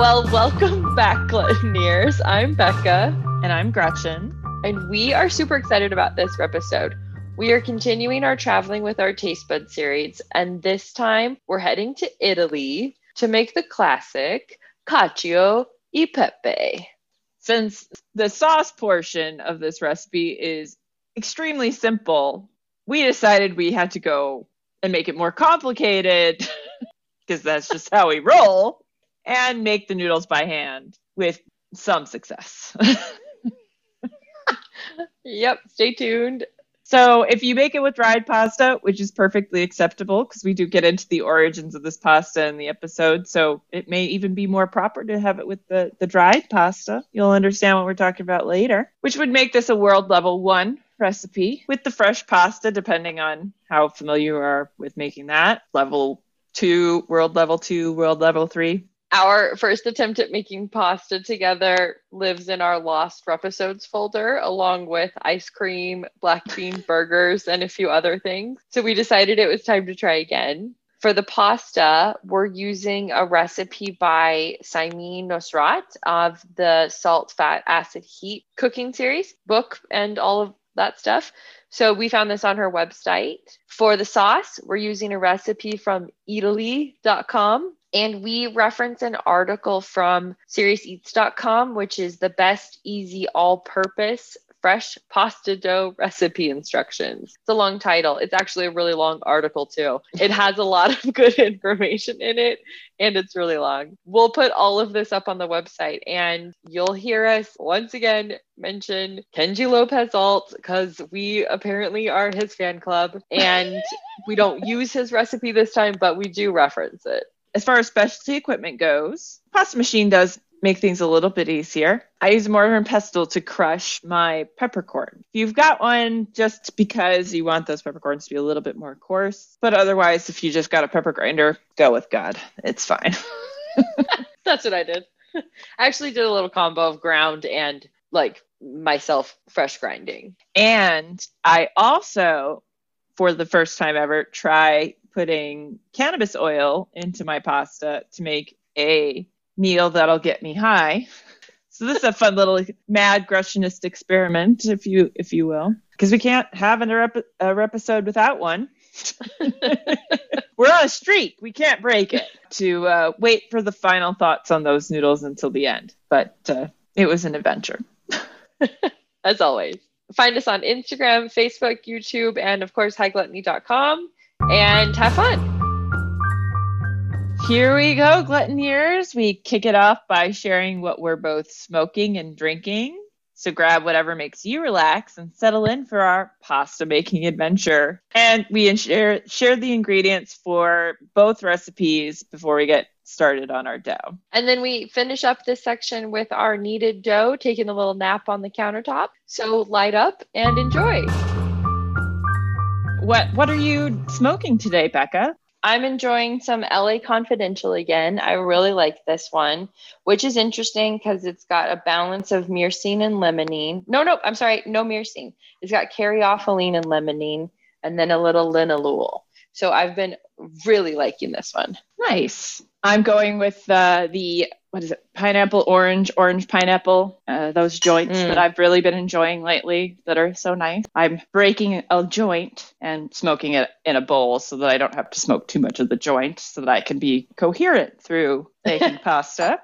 Well, welcome back, Glutoneers. I'm Becca, And I'm Gretchen. and we are super excited about this episode. We are continuing our traveling with our taste bud series, and this time we're heading to Italy to make the classic cacio e pepe. Since the sauce portion of this recipe is extremely simple, we decided we had to go and make it more complicated because that's just how we roll and make the noodles by hand with some success. Yep, stay tuned. So if you make it with dried pasta, which is perfectly acceptable because we do get into the origins of this pasta in the episode, so it may even be more proper to have it with the, the dried pasta. You'll understand what we're talking about later, which would make this a world level one recipe with the fresh pasta, depending on how familiar you are with making that. Level two, world level two, world level three. Our first attempt at making pasta together lives in our lost episodes folder, along with ice cream, black bean burgers, and a few other things. So we decided it was time to try again. For the pasta, we're using a recipe by Samin Nosrat of the Salt, Fat, Acid, Heat cooking series book and all of that stuff. So we found this on her website. For the sauce, we're using a recipe from Eataly.com. And we reference an article from SeriousEats.com, which is the best, easy, all purpose fresh pasta dough recipe instructions. It's a long title. It's actually a really long article, too. It has a lot of good information in it, and it's really long. We'll put all of this up on the website, and you'll hear us once again mention Kenji Lopez Alt because we apparently are his fan club, and we don't use his recipe this time, but we do reference it. As far as specialty equipment goes, pasta machine does make things a little bit easier. I use a mortar and pestle to crush my peppercorn. If you've got one just because you want those peppercorns to be a little bit more coarse, but otherwise, if you just got a pepper grinder, go with God. It's fine. That's what I did. I actually did a little combo of ground and like myself fresh grinding. And I also, for the first time ever, try putting cannabis oil into my pasta to make a meal that'll get me high. So this is a fun little mad Gretchenist experiment, if you if you will, because we can't have an rep- episode without one. We're on a streak. We can't break it. To uh, wait for the final thoughts on those noodles until the end, but uh, it was an adventure. As always, find us on Instagram, Facebook, YouTube, and of course, highgluttony.com and have fun. Here we go, Glutoneers. We kick it off by sharing what we're both smoking and drinking. So grab whatever makes you relax and settle in for our pasta making adventure. And we share, share the ingredients for both recipes before we get started on our dough. And then we finish up this section with our kneaded dough, taking a little nap on the countertop. So light up and enjoy. What what are you smoking today, Becca? I'm enjoying some LA Confidential again. I really like this one, which is interesting because it's got a balance of myrcene and limonene. No, no, I'm sorry, no myrcene. It's got caryophyllene and limonene, and then a little linalool. So I've been really liking this one. Nice. I'm going with uh, the what is it? Pineapple orange, orange pineapple. Uh, those joints Mm. that I've really been enjoying lately that are so nice. I'm breaking a joint and smoking it in a bowl so that I don't have to smoke too much of the joint, so that I can be coherent through making pasta,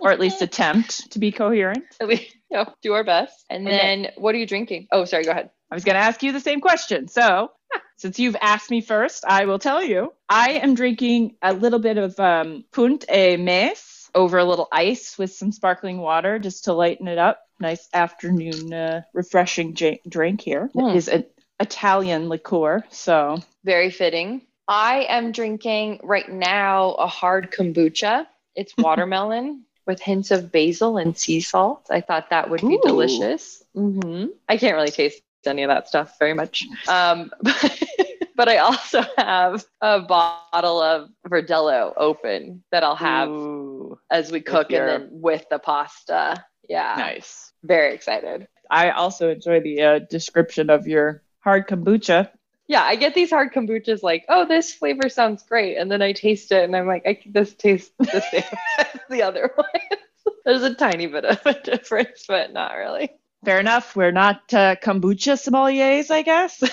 or at least attempt to be coherent. Least, you know, do our best. And, And then, what are you drinking? Oh, sorry, go ahead. I was going to ask you the same question. So, since you've asked me first, I will tell you. I am drinking a little bit of um, Punt et mes over a little ice with some sparkling water just to lighten it up. Nice afternoon, uh, refreshing j- drink here. Mm. It is an Italian liqueur. So, Very fitting. I am drinking right now a hard kombucha. It's watermelon with hints of basil and sea salt. I thought that would be Ooh. delicious. hmm I can't really taste any of that stuff very much. Um, but I also have a bottle of Verdelho open that I'll have Ooh, as we cook your- and then with the pasta. Yeah. nice. Very excited. I also enjoy the uh, description of your hard kombucha. Yeah, I get these hard kombuchas like, oh, this flavor sounds great. And then I taste it and I'm like, I, this tastes the same as the other one. There's a tiny bit of a difference, but not really. Fair enough. We're not uh, kombucha sommeliers, I guess.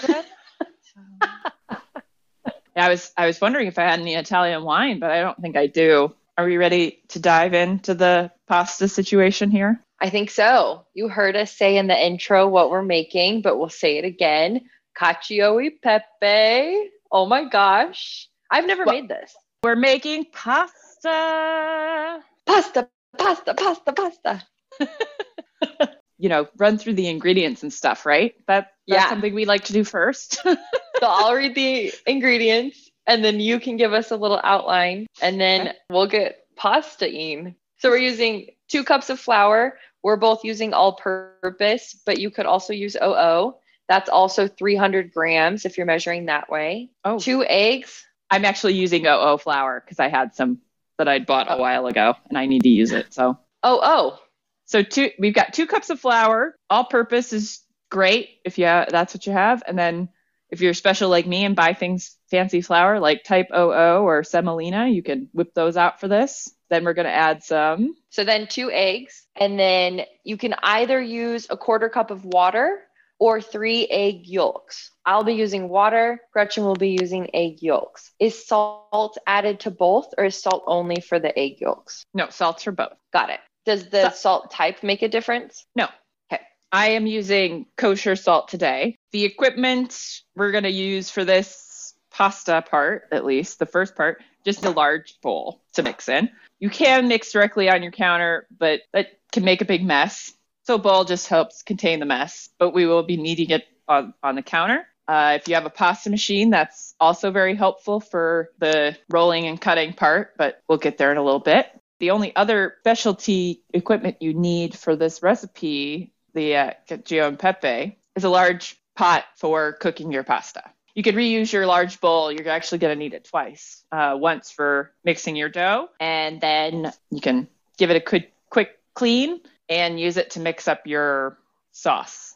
Yeah, I was I was wondering if I had any Italian wine, but I don't think I do. Are we ready to dive into the pasta situation here? I think so. You heard us say in the intro what we're making, but we'll say it again. Cacio e pepe. Oh my gosh. I've never Well- made this. We're making pasta. Pasta, pasta, pasta, pasta. You know, run through the ingredients and stuff, right? That that's Yeah. something we like to do first. So I'll read the ingredients and then you can give us a little outline and then we'll get pasta in. So we're using two cups of flour. We're both using all purpose, but you could also use 00. That's also 300 grams if you're measuring that way. Oh. Two eggs. I'm actually using 00 flour because I had some that I'd bought a oh. while ago and I need to use it. So Oh, oh. So two, we've got two cups of flour. All purpose is great if you that's what you have. And then if you're special like me and buy things fancy flour like Type 00 or Semolina, you can whip those out for this. Then we're gonna add some. So then two eggs. And then you can either use a quarter cup of water or three egg yolks. I'll be using water. Gretchen will be using egg yolks. Is salt added to both or is salt only for the egg yolks? No, salts for both. Got it. Does the So- salt type make a difference? No. Okay. I am using kosher salt today. The equipment we're gonna use for this pasta part, at least the first part, just a large bowl to mix in. You can mix directly on your counter, but that can make a big mess. So bowl just helps contain the mess, but we will be needing it on, on the counter. Uh, if you have a pasta machine, that's also very helpful for the rolling and cutting part, but we'll get there in a little bit. The only other specialty equipment you need for this recipe, the uh, cacio and pepe, is a large pot for cooking your pasta. You could reuse your large bowl. You're actually going to need it twice. Uh, once for mixing your dough, and then you can give it a quick, quick clean and use it to mix up your sauce.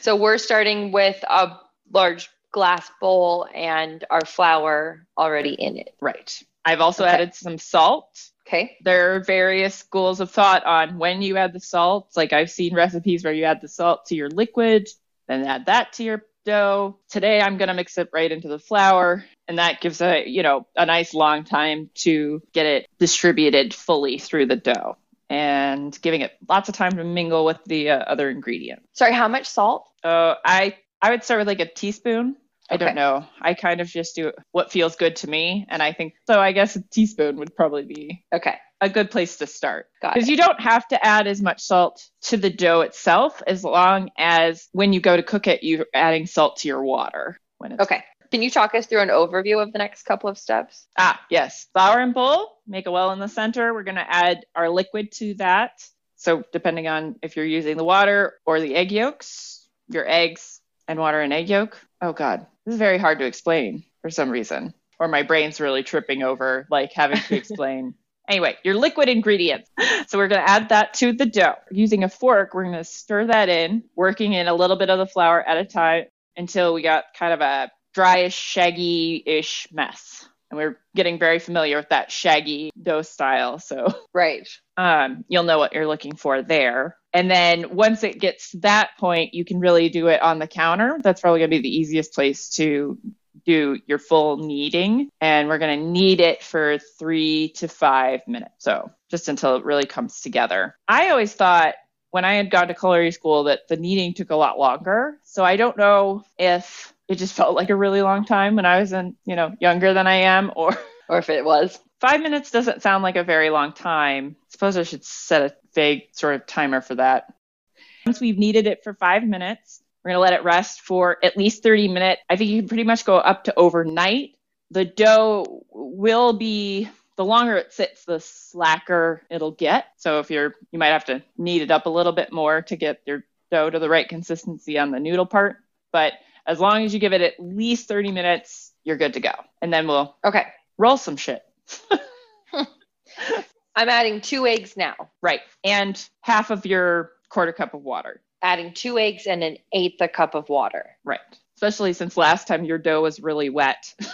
So we're starting with a large glass bowl and our flour already in it. Right. I've also Okay. added some salt. Okay. There are various schools of thought on when you add the salt. Like I've seen recipes where you add the salt to your liquid, then add that to your dough. Today I'm going to mix it right into the flour and that gives a, you know, a nice long time to get it distributed fully through the dough and giving it lots of time to mingle with the uh, other ingredients. Sorry, how much salt? Uh, I I would start with like a teaspoon. I Okay. don't know. I kind of just do what feels good to me, and I think so. I guess a teaspoon would probably be Okay. a good place to start because you don't have to add as much salt to the dough itself, as long as when you go to cook it, you're adding salt to your water. When it's Okay. Can you talk us through an overview of the next couple of steps? Ah, yes. Flour and bowl, make a well in the center. We're going to add our liquid to that. So, depending on if you're using the water or the egg yolks, your eggs and water and egg yolk. Oh, God. This is very hard to explain for some reason. Or my brain's really tripping over, like having to explain. Anyway, your liquid ingredients. So we're going to add that to the dough. Using a fork, we're going to stir that in, working in a little bit of the flour at a time until we got kind of a dryish, shaggy-ish mess. And we're getting very familiar with that shaggy dough style. So Right. um, you'll know what you're looking for there. And then once it gets to that point, you can really do it on the counter. That's probably going to be the easiest place to do your full kneading. And we're going to knead it for three to five minutes. So just until it really comes together. I always thought when I had gone to culinary school that the kneading took a lot longer. So I don't know if it just felt like a really long time when I was in, you know, younger than I am or Or if it was. Five minutes doesn't sound like a very long time. Suppose I should set a vague sort of timer for that. Once we've kneaded it for five minutes, we're going to let it rest for at least 30 minutes. I think you can pretty much go up to overnight. The dough will be, the longer it sits, the slacker it'll get. So if you're, you might have to knead it up a little bit more to get your dough to the right consistency on the noodle part. But as long as you give it at least 30 minutes, you're good to go. And then we'll Okay. roll some shit. I'm adding two eggs now. Right. And half of your quarter cup of water. Adding two eggs and an eighth a cup of water. Right. especially since last time your dough was really wet.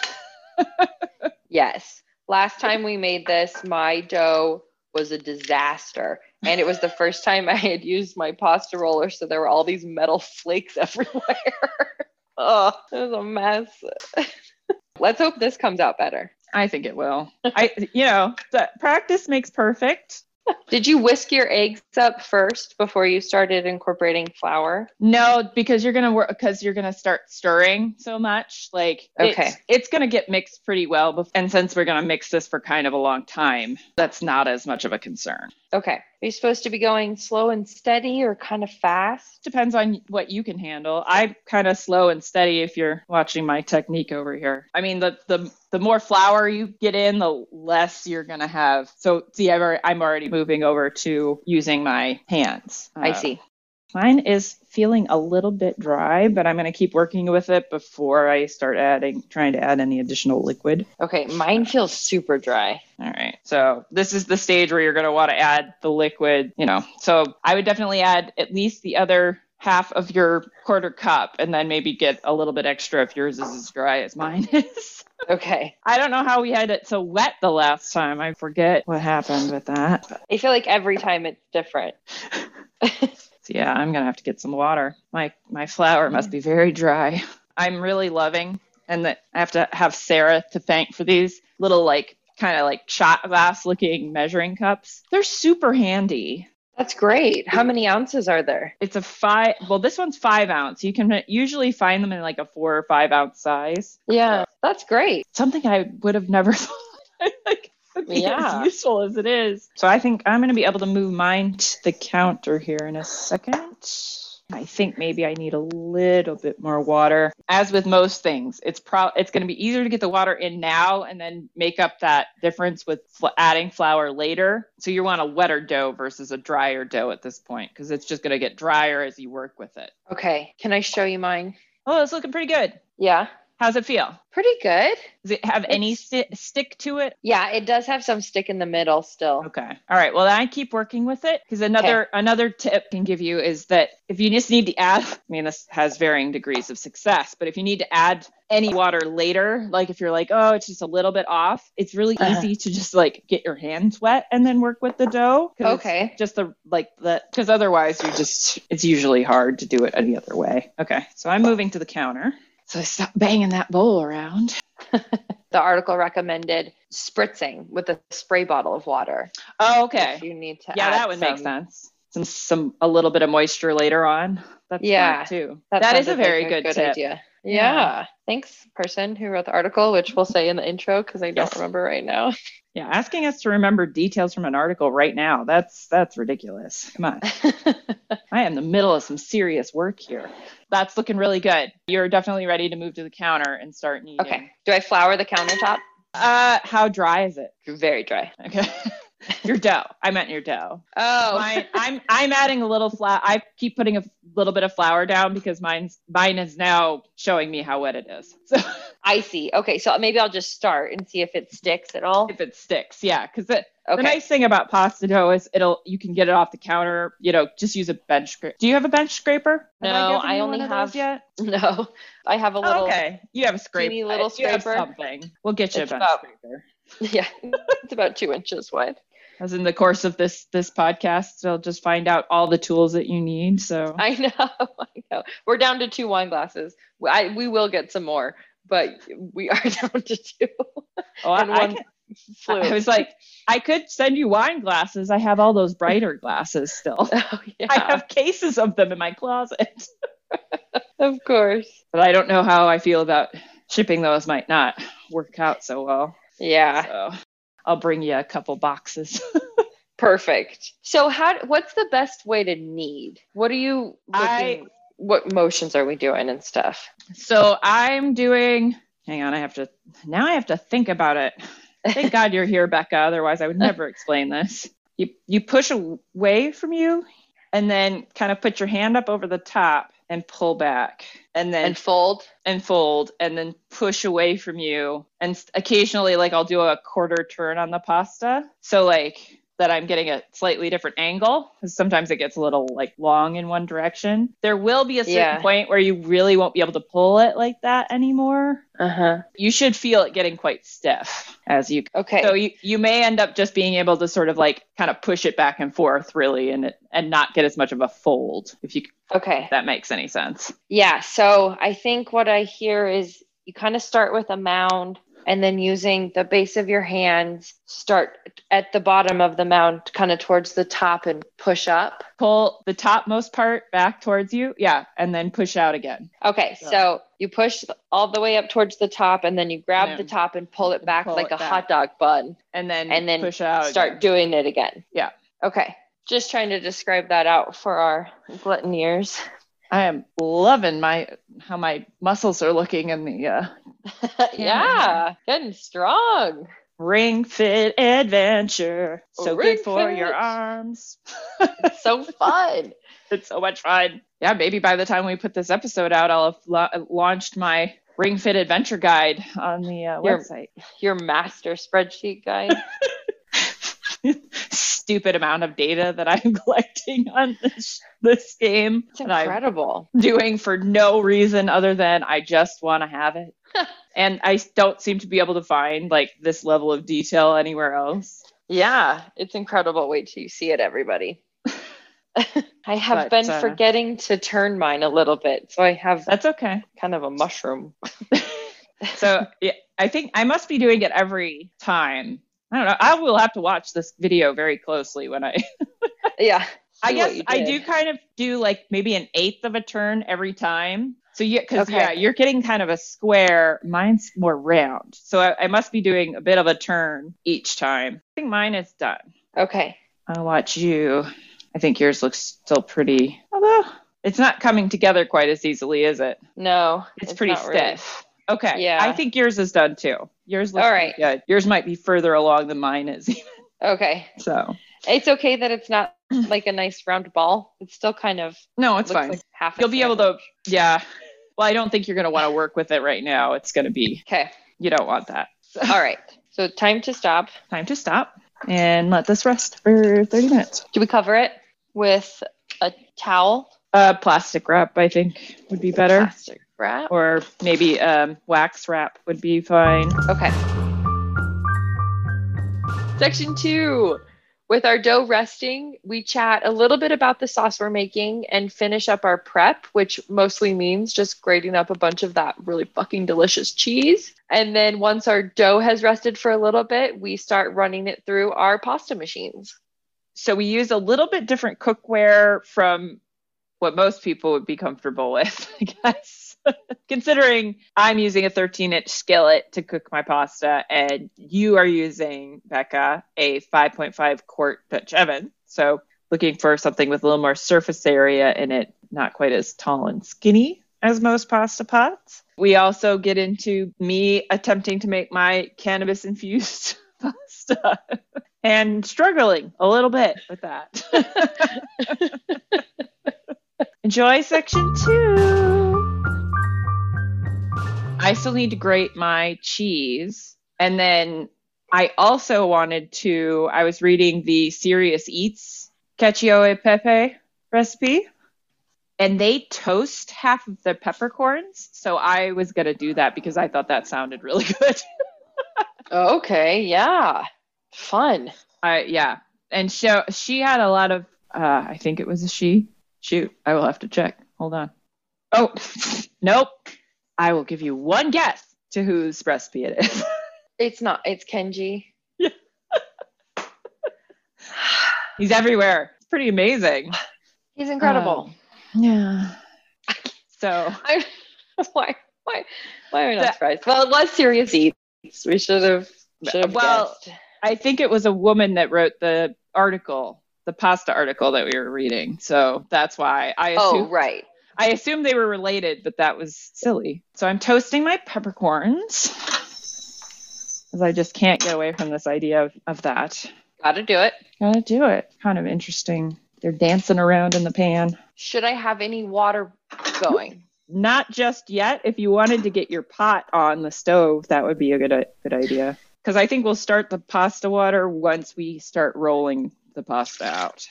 Yes. Last time we made this, my dough was a disaster. And it was the first time I had used my pasta roller. So there were all these metal flakes everywhere. oh, it was a mess. Let's hope this comes out better. I think it will. I, you know, the practice makes perfect. Did you whisk your eggs up first before you started incorporating flour? No, because you're gonna work because you're gonna start stirring so much. Like, Okay. it's, it's gonna get mixed pretty well. And since we're gonna mix this for kind of a long time, that's not as much of a concern. Okay. Are you supposed to be going slow and steady or kind of fast? Depends on what you can handle. I'm kind of slow and steady if you're watching my technique over here. I mean, the the the more flour you get in, the less you're gonna have. So see, I'm already, I'm already moving over to using my hands. I Uh, see. Mine is feeling a little bit dry, but I'm going to keep working with it before I start adding, trying to add any additional liquid. Okay. Mine feels super dry. All right. So this is the stage where you're going to want to add the liquid, you know. So I would definitely add at least the other half of your quarter cup and then maybe get a little bit extra if yours is as dry as mine is. Okay. I don't know how we had it so wet the last time. I forget what happened with that. I feel like every time it's different. So yeah, I'm gonna have to get some water. My my flour must be very dry. I'm really loving, and that I have to have Sarah to thank for these little like kind of like shot glass looking measuring cups. They're super handy. That's great. How many ounces are there? It's a five. Well, this one's five ounce. You can usually find them in like a four or five ounce size. Yeah, that's great. Something I would have never thought like would be Yeah. as useful as it is. So I think I'm going to be able to move mine to the counter here in a second. I think maybe I need a little bit more water. As with most things, it's pro it's going to be easier to get the water in now and then make up that difference with fl- adding flour later. So you want a wetter dough versus a drier dough at this point because it's just going to get drier as you work with it. Okay. Can I show you mine? Oh, it's looking pretty good. Yeah. How's it feel? Pretty good. Does it have any It's- sti- stick to it? Yeah, it does have some stick in the middle still. Okay. All right. Well, I keep working with it because another another tip I can give you is that if you just need to add, I mean, this has varying degrees of success, but if you need to add any water later, like if you're like, oh, it's just a little bit off, it's really Uh-huh. easy to just like get your hands wet and then work with the dough. Okay. Just the like the because otherwise you just it's usually hard to do it any other way. Okay. So I'm moving to the counter. So I stop banging that bowl around. The article recommended spritzing with a spray bottle of water. Oh, okay. If you need to Yeah, that would make sense. Some some a little bit of moisture later on. That's Yeah, too. That, that is a sounded like very good, tip. idea. Yeah. Yeah. Thanks, person who wrote the article, which we'll say in the intro because I don't remember right now. Yeah, asking us to remember details from an article right now. That's that's ridiculous. Come on. I am in the middle of some serious work here. That's looking really good. You're definitely ready to move to the counter and start kneading. okay. Do I flour the countertop? Uh how dry is it? Very dry. Okay. your dough. I meant your dough. Oh. Mine, I'm I'm adding a little flour. I keep putting a little bit of flour down because mine's mine is now showing me how wet it is. So I see. Okay, so maybe I'll just start and see if it sticks at all. if it sticks, yeah, because the Okay. nice thing about pasta dough is it'll you can get it off the counter. You know, just use a bench scraper. Do you have a bench scraper? Have No, given I you only have yet. No, I have a Oh, little. okay, you have a scraper. little You have scraper. something. We'll get you It's a bench about- scraper. Yeah, it's about two inches wide. As in the course of this this podcast, I'll just find out all the tools that you need. So I know, I know. We're down to two wine glasses. We- I, we will get some more, but we are down to two. oh, and I, I one can- I was like, I could send you wine glasses. I have all those brighter glasses still. oh yeah, I have cases of them in my closet. of course. But I don't know how I feel about shipping those might not work out so well. Yeah, So I'll bring you a couple boxes. perfect. So, how? What's the best way to knead? What are you I- What motions are we doing and stuff? so I'm doing hang on, I have to now I have to think about it. Thank God you're here, Becca. Otherwise I would never explain this. You you push away from you and then kind of put your hand up over the top and pull back. And then And fold. and fold and then push away from you and occasionally like i'll do a quarter turn on the pasta so like that I'm getting a slightly different angle because sometimes it gets a little like long in one direction. There will be a certain Yeah. point where you really won't be able to pull it like that anymore. Uh-huh. You should feel it getting quite stiff as you Okay. so you, you may end up just being able to sort of like kind of push it back and forth really and it, and not get as much of a fold if you okay. if that makes any sense. Yeah, so I think what I hear is you kind of start with a mound and then using the base of your hands, start at the bottom of the mound, kind of towards the top and push up. Pull the topmost part back towards you. Yeah, and then push out again. Okay, Yeah. so you push all the way up towards the top and then you grab And the top and pull it back pull like it a back. hot dog bun And then and then push out. start again. doing it again. Yeah. Okay, just trying to describe that out for our Glutoneers. I am loving my how my muscles are looking in the uh, yeah, getting strong. ring fit adventure. So Ring good for Fit. your arms. So fun. It's so much fun. Yeah, maybe by the time we put this episode out, I'll have la- launched my ring fit adventure guide on the uh, Your- website. Your master spreadsheet guide. Stupid amount of data that I'm collecting on this this game It's that I'm incredible. doing for no reason other than I just want to have it. and I don't seem to be able to find like this level of detail anywhere else. Yeah, it's incredible. Wait till you see it, everybody. I have But, been uh, forgetting to turn mine a little bit. So I have That's okay. kind of a mushroom. So yeah, I think I must be doing it every time. I don't know. I will have to watch this video very closely when I. Yeah. I guess I do kind of do like maybe an eighth of a turn every time. So yeah, because Okay. yeah, you're getting kind of a square. Mine's more round, so I, I must be doing a bit of a turn each time. I think mine is done. Okay. I'll watch you. I think yours looks still pretty, although it's not coming together quite as easily, is it? No, It's, pretty not really. Okay. Yeah. I think yours is done too. Yours looks All right. good. Yours might be further along than mine is. Okay. so It's okay that it's not like a nice round ball. It's still kind of no, it's fine. like half. You'll be able to. Yeah. Well, I don't think you're going to want to work with it right now. It's going to be. Okay. You don't want that. All right. So time to stop. Time to stop and let this rest for 30 minutes. Do we cover it with a towel? Uh, plastic wrap, I think, would be better. Plastic wrap. Or maybe um, wax wrap would be fine. Okay. Section two. With our dough resting, we chat a little bit about the sauce we're making and finish up our prep, which mostly means just grating up a bunch of that really fucking delicious cheese. And then once our dough has rested for a little bit, we start running it through our pasta machines. so we use a little bit different cookware from what most people would be comfortable with, I guess. Considering I'm using a 13 inch skillet to cook my pasta, and you are using, Becca, a 5.5 quart Dutch oven. So looking for something with a little more surface area in it, not quite as tall and skinny as most pasta pots. We also get into me attempting to make my cannabis infused pasta and struggling a little bit with that. Enjoy section two. I still need to grate my cheese. And then I also wanted to, I was reading the Serious Eats cacio e pepe recipe. And they toast half of the peppercorns. So I was going to do that because I thought that sounded really good. Okay, yeah. Fun. I yeah, and so she had a lot of. Uh, I think it was a she. Shoot, I will have to check. Hold on. Oh, nope. I will give you one guess to whose recipe it is. It's not, it's Kenji. Yeah. He's everywhere. It's pretty amazing. He's incredible. Um, yeah. So I, why, why, why are we not That- surprised? Well, it was serious eats. We should have, should have Well, guessed. I think it was a woman that wrote the article, the pasta article that we were reading. So that's why I Oh, right. I assumed they were related, but that was silly. So I'm toasting my peppercorns. Because I just can't get away from this idea of, of that. Got to do it. Gotta do it. Kind of interesting. They're dancing around in the pan. Should I have any water going? Not just yet. If you wanted to get your pot on the stove, that would be a good good idea. because I think we'll start the pasta water once we start rolling the pasta out.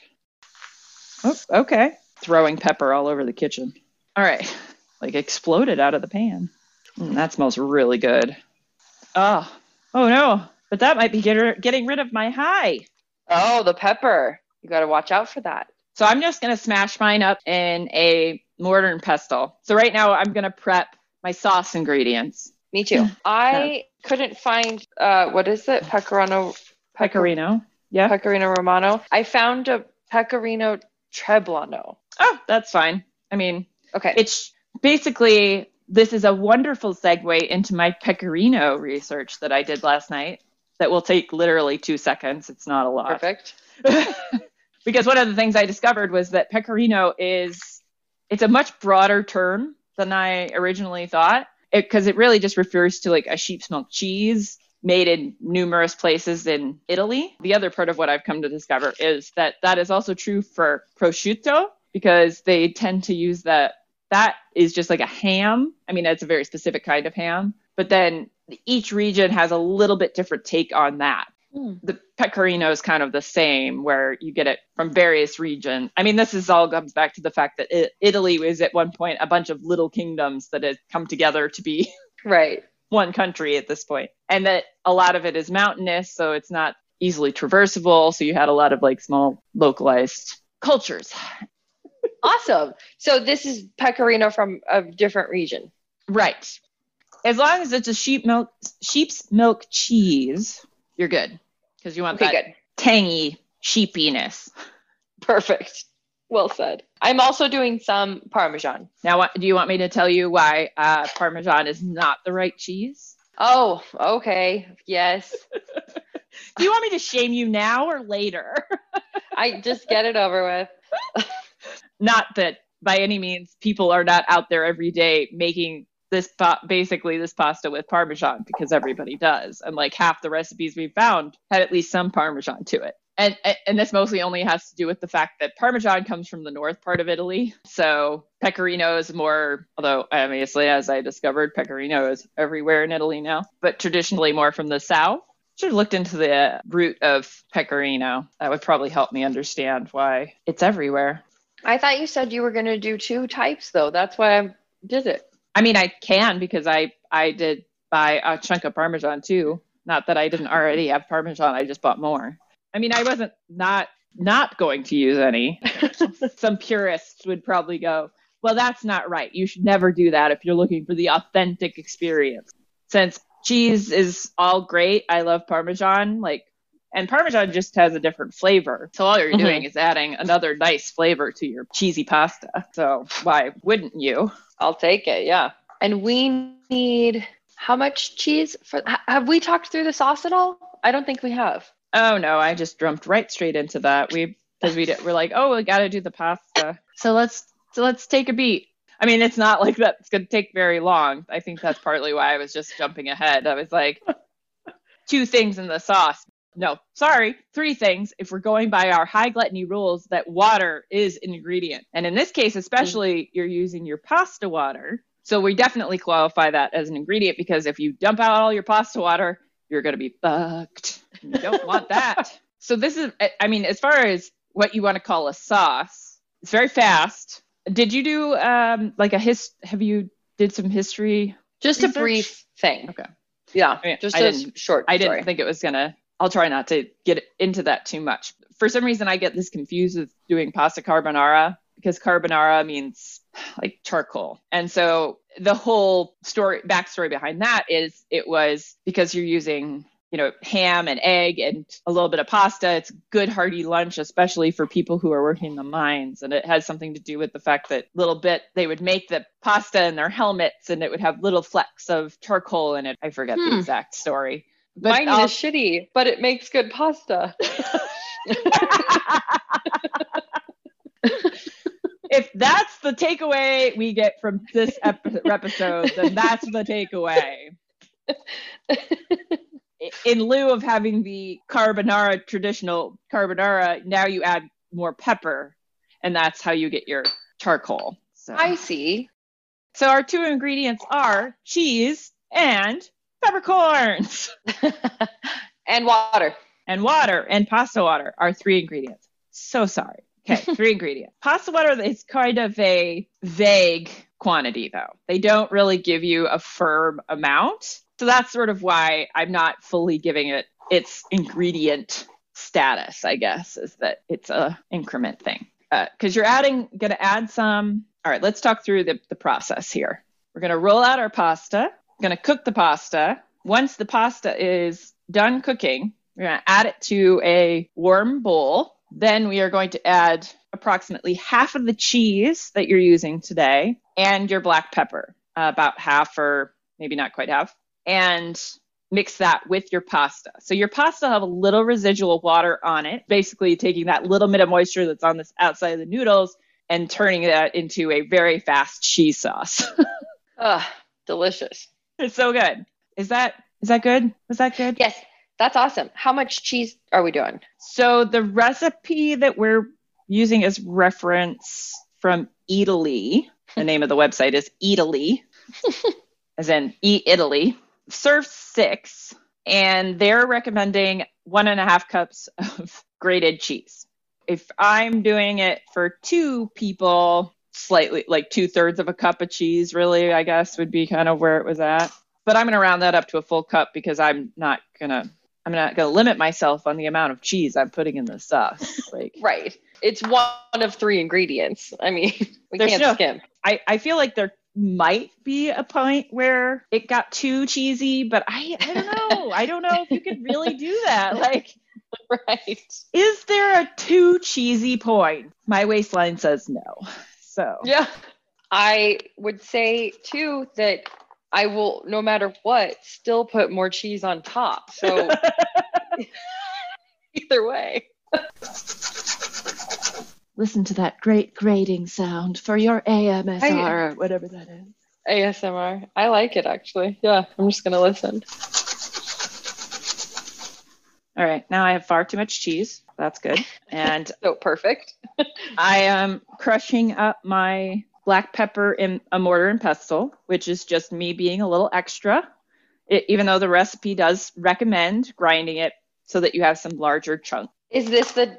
Oh, okay. Throwing pepper all over the kitchen. All right. Like exploded out of the pan. Mm, that smells really good. Oh, oh no. But that might be get, getting rid of my high. Oh, the pepper. You got to watch out for that. So I'm just going to smash mine up in a mortar and pestle. So right now I'm going to prep my sauce ingredients. Me too. I couldn't find uh what is it? Pecorino Pecorino. Yeah. Pecorino Romano. I found a Pecorino Trebbiano. Oh, that's fine. I mean, Okay. it's basically this is a wonderful segue into my pecorino research that I did last night. That will take literally two seconds. It's not a lot. perfect. because one of the things I discovered was that pecorino is it's a much broader term than I originally thought because it, really just refers to like a sheep's milk cheese made in numerous places in Italy. The other part of what I've come to discover is that that is also true for prosciutto because they tend to use that that is just like a ham. I mean, it's a very specific kind of ham, but then each region has a little bit different take on that. Hmm. The pecorino is kind of the same, where you get it from various regions. I mean, this is all comes back to the fact that it, Italy was at one point a bunch of little kingdoms that had come together to be Right. one country at this point, and that a lot of it is mountainous, so it's not easily traversable. So you had a lot of like small localized cultures. Awesome. So this is Pecorino from a different region. Right. As long as it's a sheep milk sheep's milk cheese, you're good because you want Okay, that good. tangy sheepiness. Perfect. Well said. I'm also doing some Parmesan. Now, what, do you want me to tell you why uh, Parmesan is not the right cheese? Oh, okay. Yes. Do you want me to shame you now or later? I just get it over with. not that by any means people are not out there every day making this basically this pasta with parmesan because everybody does. And like half the recipes we found had at least some parmesan to it. And and this mostly only has to do with the fact that parmesan comes from the north part of italy. So pecorino is more although obviously as i discovered pecorino is everywhere in italy now but traditionally more from the south. Should have looked into the root of pecorino. That would probably help me understand why it's everywhere I thought you said you were going to do two types, though. That's why I did it. I mean, I can because I I did buy a chunk of Parmesan too. Not that I didn't already have Parmesan, I just bought more. I mean, I wasn't not not going to use any. Some purists would probably go, well, that's not right. You should never do that if you're looking for the authentic experience. Since cheese is all great, I love Parmesan. Like, and Parmesan just has a different flavor. So all you're Mhm. doing is adding another nice flavor to your cheesy pasta. So why wouldn't you? I'll take it. Yeah. And we need how much cheese for? Have we talked through the sauce at all? I don't think we have. Oh no, I just jumped right straight into that. We because we did, we're like, oh, we got to do the pasta. So let's so let's take a beat. I mean, it's not like that's going to take very long. I think that's partly why I was just jumping ahead. I was like, two things in the sauce. No, sorry, three things. If we're going by our high gluttony rules, that water is an ingredient, and in this case, especially, you're using your pasta water. So we definitely qualify that as an ingredient because if you dump out all your pasta water, you're going to be fucked. You don't want that. So this is, I- mean, as far as what you want to call a sauce, it's very fast. Did you do um like a his? Have you did some history? Just Research? a brief thing. Okay. Yeah. I mean, just I a short. I didn't story. think it was gonna. I'll try not to get into that too much. For some reason, I get this confused with doing pasta carbonara because carbonara means like charcoal, and so the whole story backstory behind that is it was because you're using you know ham and egg and a little bit of pasta. It's good hearty lunch, especially for people who are working the mines, and it has something to do with the fact that little bit they would make the pasta in their helmets, and it would have little flecks of charcoal in it. I forget the Hmm. exact story. But Mine I'll- is uh, shitty, but it makes good pasta. if that's the takeaway we get from this ep- episode, then that's the takeaway. In lieu of having the carbonara, traditional carbonara, now you add more pepper, and that's how you get your charcoal. So, I see. so our two ingredients are cheese and peppercorns. And water. and water and pasta water are three ingredients. So sorry. Okay, three ingredients. Pasta water is kind of a vague quantity, though. They don't really give you a firm amount. So that's sort of why I'm not fully giving it its ingredient status, I guess, is that it's a increment thing. Uh, because you're adding, going to add some. All right, let's talk through the, the process here. We're going to roll out our pasta. Going to cook the pasta. Once the pasta is done cooking, we're going to add it to a warm bowl. Then we are going to add approximately half of the cheese that you're using today and your black pepper, uh, about half or maybe not quite half, and mix that with your pasta. So your pasta will have a little residual water on it, basically taking that little bit of moisture that's on the outside of the noodles and turning that into a very fast cheese sauce. Ugh, delicious. It's so good. Is that is that good? Was that good? Yes, that's awesome. How much cheese are we doing? So the recipe that we're using as reference from Eataly, the name of the website is Eataly, as in E Italy, serves six, and they're recommending one and a half cups of grated cheese. If I'm doing it for two people, slightly like two thirds of a cup of cheese, really, I guess would be kind of where it was at. But I'm going to round that up to a full cup because I'm not going to I'm not going to limit myself on the amount of cheese I'm putting in the sauce. Like, Right. It's one of three ingredients. I mean, we There's can't no- skim. I, I feel like there might be a point where it got too cheesy, but I, I don't know. I don't know if you could really do that. Like, Right. is there a too cheesy point? My waistline says no. So, Yeah. I would say too that I will, no matter what, still put more cheese on top. So either way. listen to that great grating sound for your AMSR or whatever that is. ASMR. I like it actually. Yeah. I'm just going to listen. All right, now I have far too much cheese. That's good. And So perfect. I am crushing up my black pepper in a mortar and pestle, which is just me being a little extra. It, even though the recipe does recommend grinding it so that you have some larger chunks. Is this the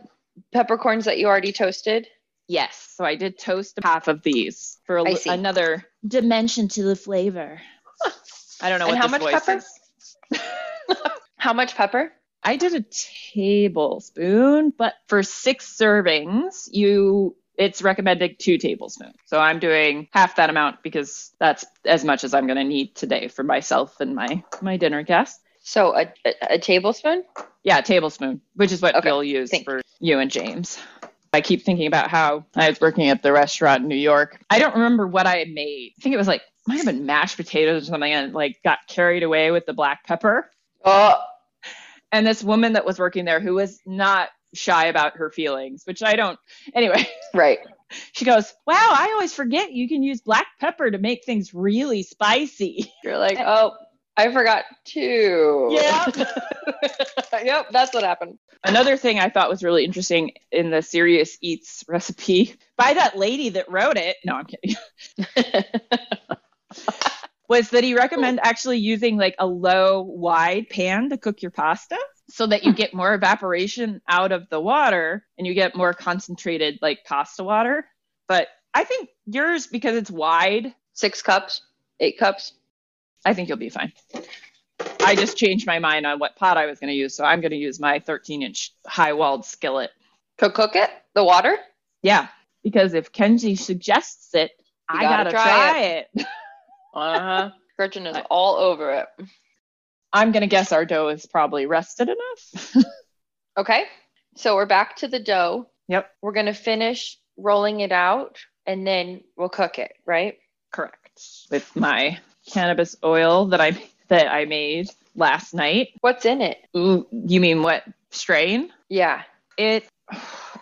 peppercorns that you already toasted? Yes, so I did toast half of these for a, I li- see. another dimension to the flavor. I don't know And what how much pepper? How much pepper? I did a tablespoon, but for six servings, you it's recommended two tablespoons. So I'm doing half that amount because that's as much as I'm going to need today for myself and my my dinner guest. So a, a, a tablespoon? Yeah, a tablespoon, which is what Okay, we'll use thanks. for you and James. I keep thinking about how I was working at the restaurant in New York. I don't remember what I made. I think it was like might have been mashed potatoes or something, and like got carried away with the black pepper. Oh, and this woman that was working there who was not shy about her feelings, which I don't. Anyway, right. she goes, Wow, I always forget you can use black pepper to make things really spicy. You're like, oh, I forgot too. Yeah. yep, that's what happened. Another thing I thought was really interesting in the Serious Eats recipe by that lady that wrote it, no, I'm kidding, was that he recommend actually using like a low wide pan to cook your pasta so that you hmm. get more evaporation out of the water and you get more concentrated like pasta water. But I think yours because it's wide, Six cups, eight cups. I think you'll be fine. I just changed my mind on what pot I was going to use, so I'm going to use my 13 inch high walled skillet. To cook it, the water. Yeah, because if Kenji suggests it, You I gotta gotta try try it. Uh huh. Gretchen is all over it. I'm gonna guess our dough is probably rested enough. Okay, so we're back to the dough. yep, We're gonna finish rolling it out, and then we'll cook it. Right? correct. With my cannabis oil that I that I made last night. What's in it? Ooh, you mean what strain? Yeah. It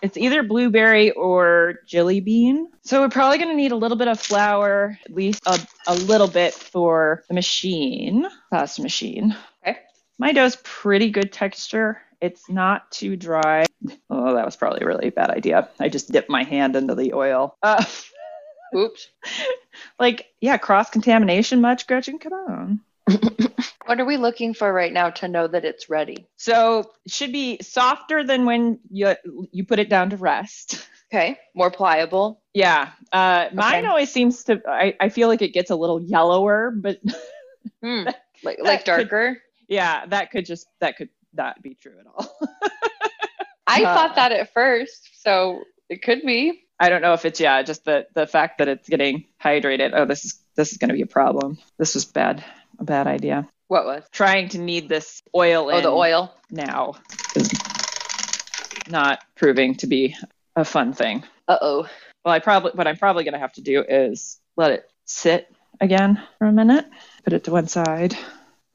it's either blueberry or jelly bean. So we're probably going to need a little bit of flour, at least a, a little bit for the machine, pasta machine. Okay. My dough's pretty good texture. It's not too dry. Oh, that was probably a really bad idea. I just dipped my hand into the oil. Uh, Oops. like, yeah, cross contamination much, Gretchen? Come on. What are we looking for right now to know that it's ready? So it should be softer than when you you put it down to rest. Okay. More pliable. Yeah. Uh, mine Okay. always seems to. I, I feel like it gets a little yellower, but. Like, That like could- darker. yeah, that could just that could not be true at all. I Uh, thought that at first, so it could be. I don't know if it's yeah, just the the fact that it's getting hydrated. Oh, this is this is going to be a problem. This was bad, a bad idea. What was? Trying to knead this oil Oh, in the oil. now is not proving to be a fun thing. Uh oh. Well, I probably what I'm probably going to have to do is let it sit again for a minute, put it to one side,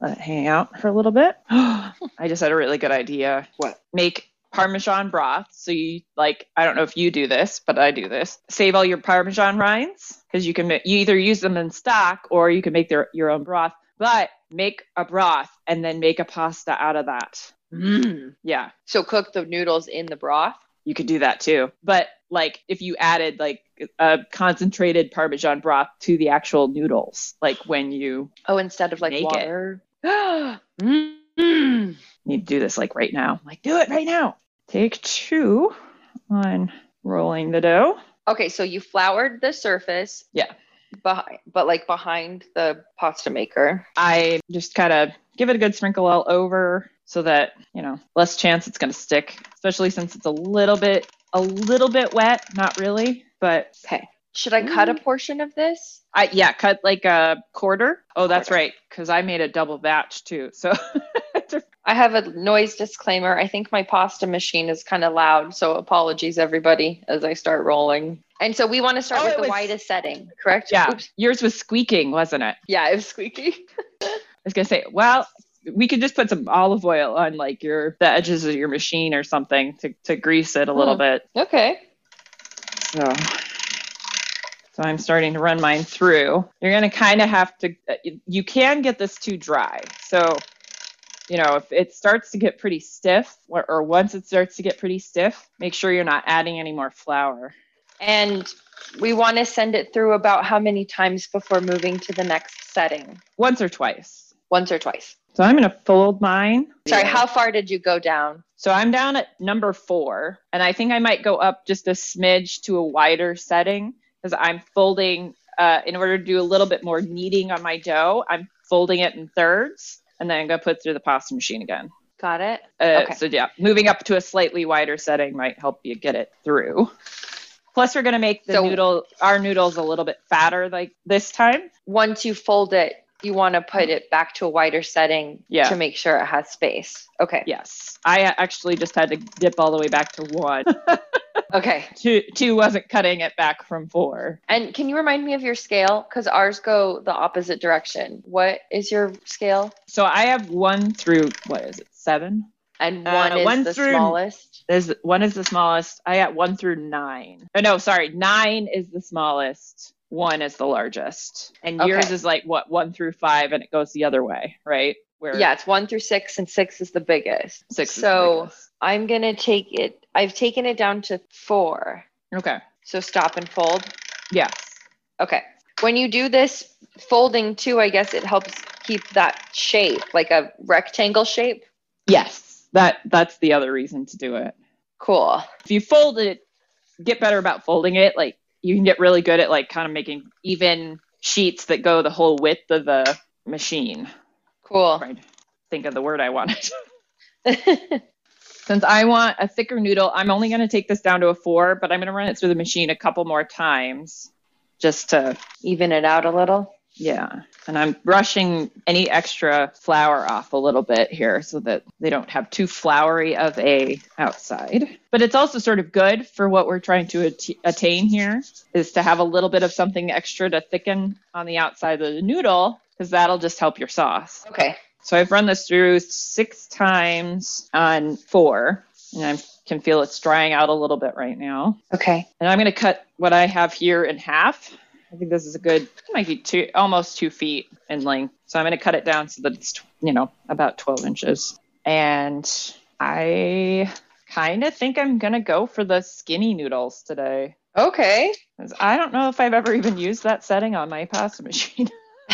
let it hang out for a little bit. I just had a really good idea. What? Make parmesan broth. So you like I don't know if you do this, but I do this. Save all your parmesan rinds because you can you either use them in stock or you can make their your own broth. But make a broth and then make a pasta out of that. Mm. Yeah, So cook the noodles in the broth. you could do that too. But like if you added like a concentrated parmesan broth to the actual noodles, like when you Oh, instead of like water. mm. need to do this like right now, like do it right now. Take two on rolling the dough. Okay, so you floured the surface. Yeah. Behind, but like behind the pasta maker. I just kind of give it a good sprinkle all over so that, you know, less chance it's going to stick, especially since it's a little bit a little bit wet, not really, but Okay. Should I cut a mm. portion of this? I yeah, cut like a quarter. Oh, that's Quarter. right, cuz I made a double batch too. So I have a noise disclaimer. I think my pasta machine is kind of loud, so apologies everybody as I start rolling. And so we want to start Oh, with the was- widest setting, correct? yeah, Oops. yours was squeaking, wasn't it? Yeah, it was squeaky. I was gonna say, well, we could just put some olive oil on like your the edges of your machine or something to, to grease it a little Hmm. bit. Okay. So, so I'm starting to run mine through. You're gonna kind of have to. uh, You can get this too dry. So, you know, if it starts to get pretty stiff, or, or once it starts to get pretty stiff, make sure you're not adding any more flour. And we want to send it through about how many times before moving to the next setting? Once or twice. Once or twice. So I'm gonna fold mine. Sorry, how far did you go down? So I'm down at number four, and I think I might go up just a smidge to a wider setting because I'm folding uh, in order to do a little bit more kneading on my dough. I'm folding it in thirds, and then I'm gonna put it through the pasta machine again. Got it? Uh, Okay. So yeah, moving up to a slightly wider setting might help you get it through. Plus, we're gonna make the So- noodle our noodles a little bit fatter like this time. Once you fold it, you want to put it back to a wider setting Yeah. to make sure it has space. Okay. Yes, I actually just had to dip all the way back to one. Okay. two two wasn't cutting it back from four. And can you remind me of your scale? Because ours go the opposite direction. What is your scale? So I have one through what is it seven? And Uh, one is one the through- smallest. There's one is the smallest. I got one through nine. Oh no, sorry, nine is the smallest. One is the largest, and yours is like what one through five, and it goes the other way, right? Where Yeah, it's one through six, and six is the biggest. six. So biggest. I'm gonna take it. I've taken it down to four. okay, So stop and fold. yes, Okay. When you do this folding too, I guess it helps keep that shape, like a rectangle shape. yes. That that's the other reason to do it. Cool. If you fold it, get better about folding it. Like you can get really good at like kind of making even sheets that go the whole width of the machine. Cool. Right. Think of the word I wanted. Since I want a thicker noodle, I'm only going to take this down to a four, but I'm going to run it through the machine a couple more times just to, Even it out a little. Yeah. And I'm brushing any extra flour off a little bit here so that they don't have too floury of a outside. But it's also sort of good for what we're trying to at- attain here is to have a little bit of something extra to thicken on the outside of the noodle because that'll just help your sauce. Okay. So I've run this through six times on four, and I can feel it's drying out a little bit right now. Okay. And I'm going to cut what I have here in half. I think this is a good, it might be two, almost two feet in length. So I'm going to cut it down so that it's, you know, about 12 inches. And I kind of think I'm going to go for the skinny noodles today. Okay. I don't know if I've ever even used that setting on my pasta machine.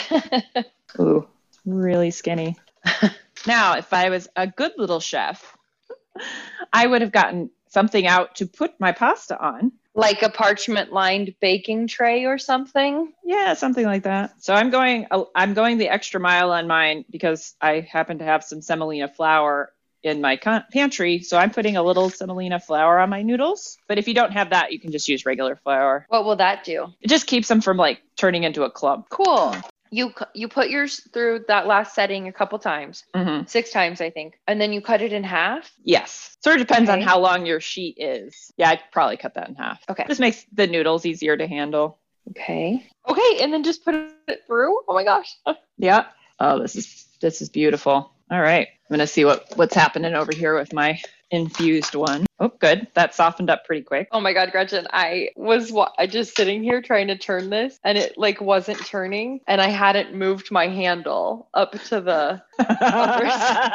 Ooh, really skinny. now, if I was a good little chef, I would have gotten something out to put my pasta on. Like a parchment lined baking tray or something? Yeah, something like that. So I'm going uh, I'm going the extra mile on mine because I happen to have some semolina flour in my con- pantry, so I'm putting a little semolina flour on my noodles. But if you don't have that, you can just use regular flour. What will that do? It just keeps them from like turning into a clump. Cool. You you put yours through that last setting a couple times, Mm-hmm. six times I think, and then you cut it in half. Yes. Sort of depends on how long your sheet is. Yeah, I'd probably cut that in half. Okay. This makes the noodles easier to handle. Okay. Okay, and then just put it through. Oh my gosh. Yeah. Oh, this is this is beautiful. All right. I'm gonna see what what's happening over here with my infused one. Oh, good. That softened up pretty quick. Oh my god, Gretchen, I was wa- I just sitting here trying to turn this and it like wasn't turning and I hadn't moved my handle up to the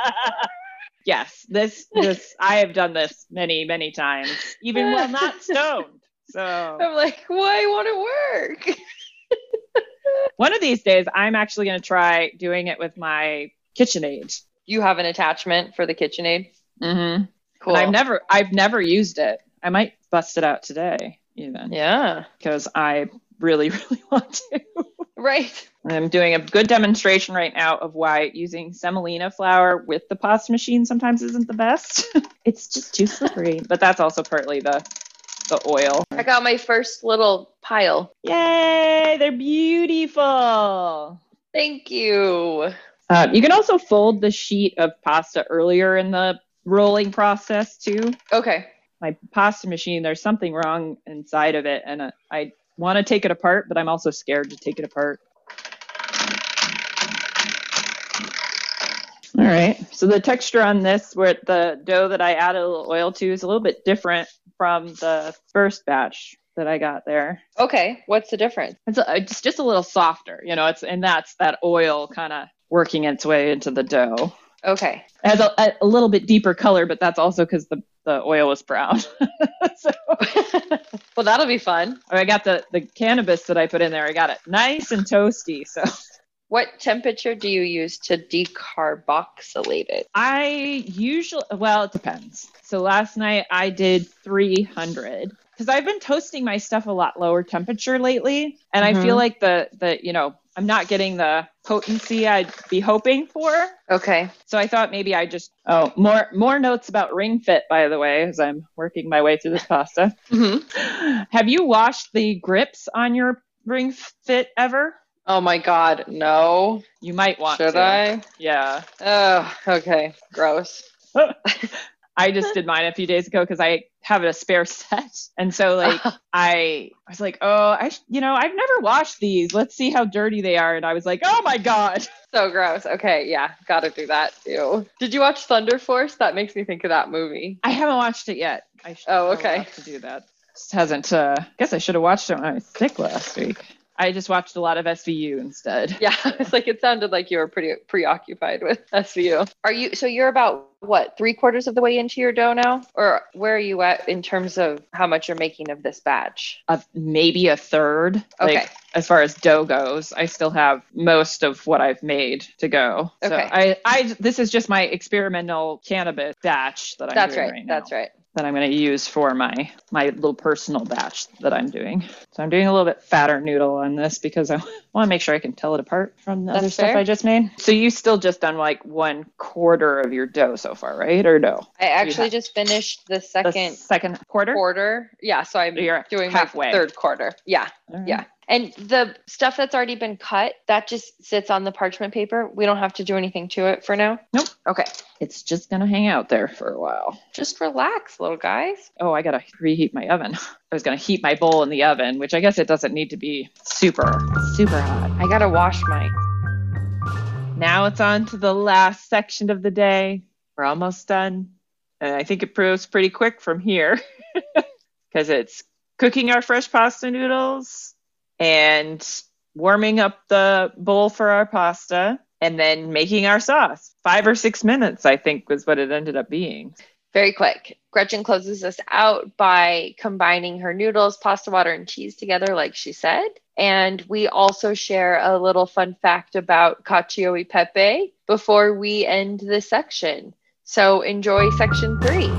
yes, this this I have done this many many times, even while not stoned. So I'm like, why won't it work? one of these days, I'm actually gonna try doing it with my KitchenAid. You have an attachment for the KitchenAid? Mm-hmm. Cool. I've never I've never used it. I might bust it out today, even yeah. because I really really want to. Right. I'm doing a good demonstration right now of why using semolina flour with the pasta machine sometimes isn't the best. it's just too slippery, but that's also partly the the oil. I got my first little pile. Yay, they're beautiful. Thank you. Uh, you can also fold the sheet of pasta earlier in the rolling process too. Okay. My pasta machine, there's something wrong inside of it, and uh, I want to take it apart, but I'm also scared to take it apart. All right. So the texture on this, where the dough that I added a little oil to, is a little bit different from the first batch that I got there. Okay. What's the difference? It's, a, it's just a little softer, you know. It's and that's that oil kind of working its way into the dough. Okay. It has a, a, little bit deeper color, but that's also because the the oil was brown. so well, that'll be fun. I got the the cannabis that I put in there. I got it nice and toasty. So What temperature do you use to decarboxylate it? I usually, well, it depends. So last night I did 300 because I've been toasting my stuff a lot lower temperature lately, and I feel Mhm. like the the you know I'm not getting the potency I'd be hoping for. Okay. So I thought maybe I just oh more more notes about ring fit by the way as I'm working my way through this pasta. hmm Have you washed the grips on your ring fit ever? Oh my God. No. You might want Should to. I? Yeah. Oh, okay. Gross. I just did mine a few days ago because I have a spare set, and so like I, was like, oh, I, sh- you know, I've never washed these. Let's see how dirty they are, and I was like, oh my god. so gross. Okay. Yeah. Gotta do that too. Did you watch Thunder Force? That makes me think of that movie. I haven't watched it yet. I should, Oh, I okay. have to do that. Just hasn't. Uh, I guess I should have watched it when I was sick last week. I just watched a lot of SVU instead. Yeah. It's like it sounded like you were pretty preoccupied with SVU. Are you, so you're about what, three quarters of the way into your dough now? Or where are you at in terms of how much you're making of this batch? Of maybe a third. Okay. Like, as far as dough goes, I still have most of what I've made to go. So Okay. I, I, this is just my experimental cannabis batch that I'm That's doing right. right now. That's right. That I'm going to use for my my little personal batch that I'm doing. So I'm doing a little bit fatter noodle on this because I want to make sure I can tell it apart from the That's other stuff. I just made. So you still just done like one quarter of your dough so far, right? Or no? I actually just finished the The second second quarter. quarter. Yeah, so I'm You're doing halfway. my third quarter. Yeah, right. yeah. And the stuff that's already been cut, that just sits on the parchment paper. We don't have to do anything to it for now. Nope. Okay. It's just gonna hang out there for a while. Just relax, little guys. Oh, I gotta reheat my oven. I was gonna heat my bowl in the oven, which I guess it doesn't need to be super, super hot. I gotta wash my. Now it's on to the last section of the day. We're almost done. And I think it proves pretty quick from here because it's cooking our fresh pasta noodles and warming up the bowl for our pasta and then making our sauce. Five or six minutes, I think, was what it ended up being. Very quick. Gretchen closes us out by combining her noodles, pasta water, and cheese together, like she said. And we also share a little fun fact about cacio e pepe. before we end this section. So enjoy section three.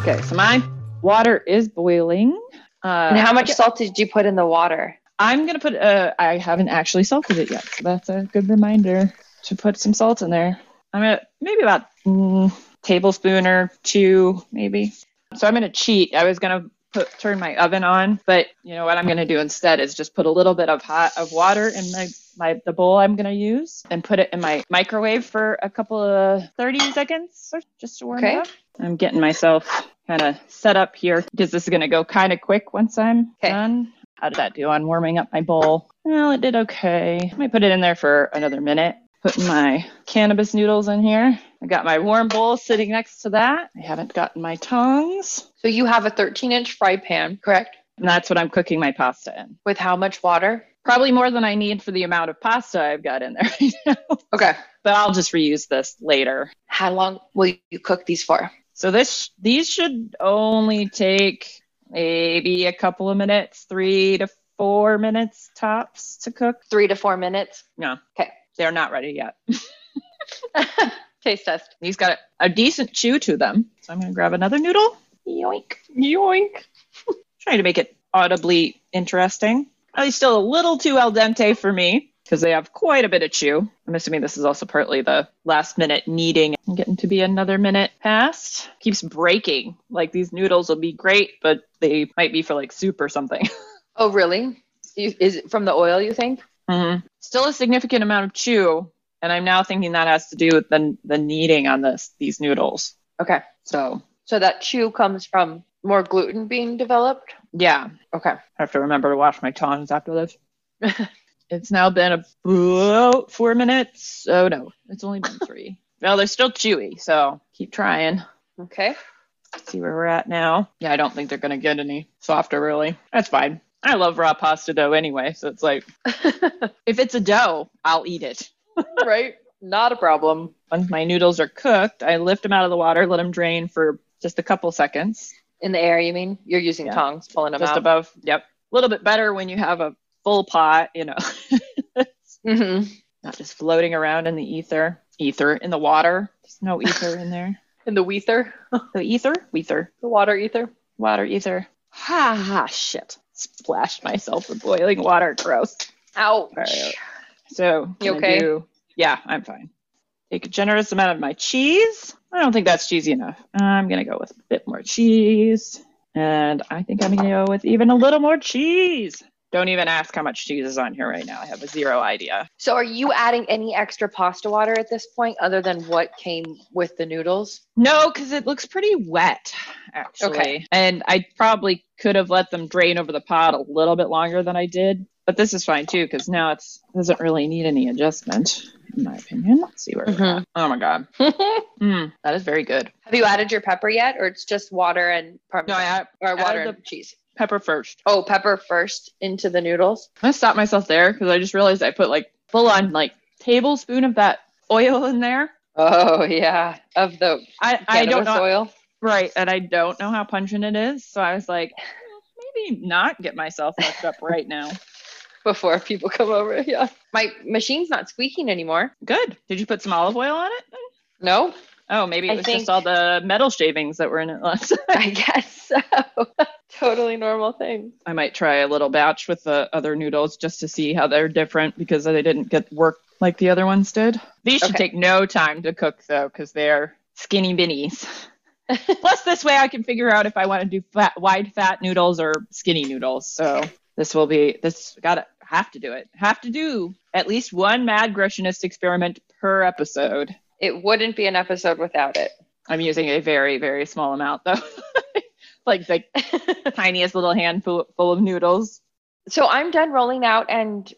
Okay, so my water is boiling. Uh, And how much salt did you put in the water? I'm gonna put. Uh, I haven't actually salted it yet, so that's a good reminder to put some salt in there. I'm gonna maybe about mm, tablespoon or two, maybe. So I'm gonna cheat. I was gonna put turn my oven on, but you know what I'm gonna do instead is just put a little bit of hot of water in my my the bowl I'm gonna use and put it in my microwave for a couple of 30 seconds or just to warm Okay. it up. I'm getting myself kind of set up here because this is gonna go kind of quick once I'm Okay. done. How did that do on warming up my bowl? Well, it did okay. I might put it in there for another minute. Putting my cannabis noodles in here. I got my warm bowl sitting next to that. I haven't gotten my tongs. So you have a 13 inch fry pan, correct? And that's what I'm cooking my pasta in. With how much water? Probably more than I need for the amount of pasta I've got in there right now. Okay. But I'll just reuse this later. How long will you cook these for? So this these should only take maybe a couple of minutes, three to four minutes tops to cook. Three to four minutes. No. Okay. They're not ready yet. Taste test. These got a, a decent chew to them. So I'm gonna grab another noodle. Yoink. Yoink. Trying to make it audibly interesting. Oh, Probably still a little too al dente for me because they have quite a bit of chew. I'm assuming this is also partly the last minute kneading. I'm getting to be another minute past. Keeps breaking. Like these noodles will be great, but they might be for like soup or something. Oh, really? Is it from the oil, you think? Mm-hmm. Still a significant amount of chew, and I'm now thinking that has to do with the the kneading on this these noodles. Okay. So So that chew comes from more gluten being developed? yeah, Okay. I have to remember to wash my tongs after this. it's now been about oh, four minutes. Oh no, it's only been three. well, they're still chewy, so keep trying. Okay. See where we're at now. Yeah, I don't think they're gonna get any softer really. That's fine. I love raw pasta dough anyway, so it's like if it's a dough, I'll eat it. right? Not a problem. Once my noodles are cooked, I lift them out of the water, let them drain for just a couple seconds. In the air, you mean? You're using Yeah. tongs, pulling them just out. above. Yep. A little bit better when you have a full pot, you know. hmm not just floating around in the ether. Ether in the water. There's no ether in there. In the ether, The ether? Ether. the water ether. Water ether. Ha ha shit. Splashed myself with boiling water. Gross. Ouch. Right. So You okay? do- yeah, I'm fine. Take a generous amount of my cheese. I don't think that's cheesy enough. I'm gonna go with a bit more cheese. And I think I'm gonna go with even a little more cheese. Don't even ask how much cheese is on here right now. I have a zero idea. So, are you adding any extra pasta water at this point other than what came with the noodles? No, because it looks pretty wet, actually. Okay. And I probably could have let them drain over the pot a little bit longer than I did. But this is fine too, because now it doesn't really need any adjustment, in my opinion. Let's see where we're Mhm. at. Oh my god. Mm, that is very good. Have you added your pepper yet, or it's just water and parmesan? No, I or water added and cheese? Pepper first. Oh, pepper first into the noodles. I'm gonna stop myself there because I just realized I put like full on like tablespoon of that oil in there. Oh yeah, of the I, I don't know oil. right, and I don't know how pungent it is. So I was like, "Hmm, maybe not get myself messed up right now. before people come over. Yeah, my machine's not squeaking anymore. Good. Did you put some olive oil on it? No, Oh, maybe it was think- just all the metal shavings that were in it last time. I guess so. totally normal thing. I might try a little batch with the other noodles just to see how they're different because they didn't get work like the other ones did. These should Okay. take no time to cook though because they're skinny binnies. Plus, this way I can figure out if I want to do fat, wide fat noodles or skinny noodles. So this will be this got to have to do it. Have to do at least one mad grotionist experiment per episode. It wouldn't be an episode without it. I'm using a very very small amount though, like the tiniest little handful full of noodles. so I'm done rolling out and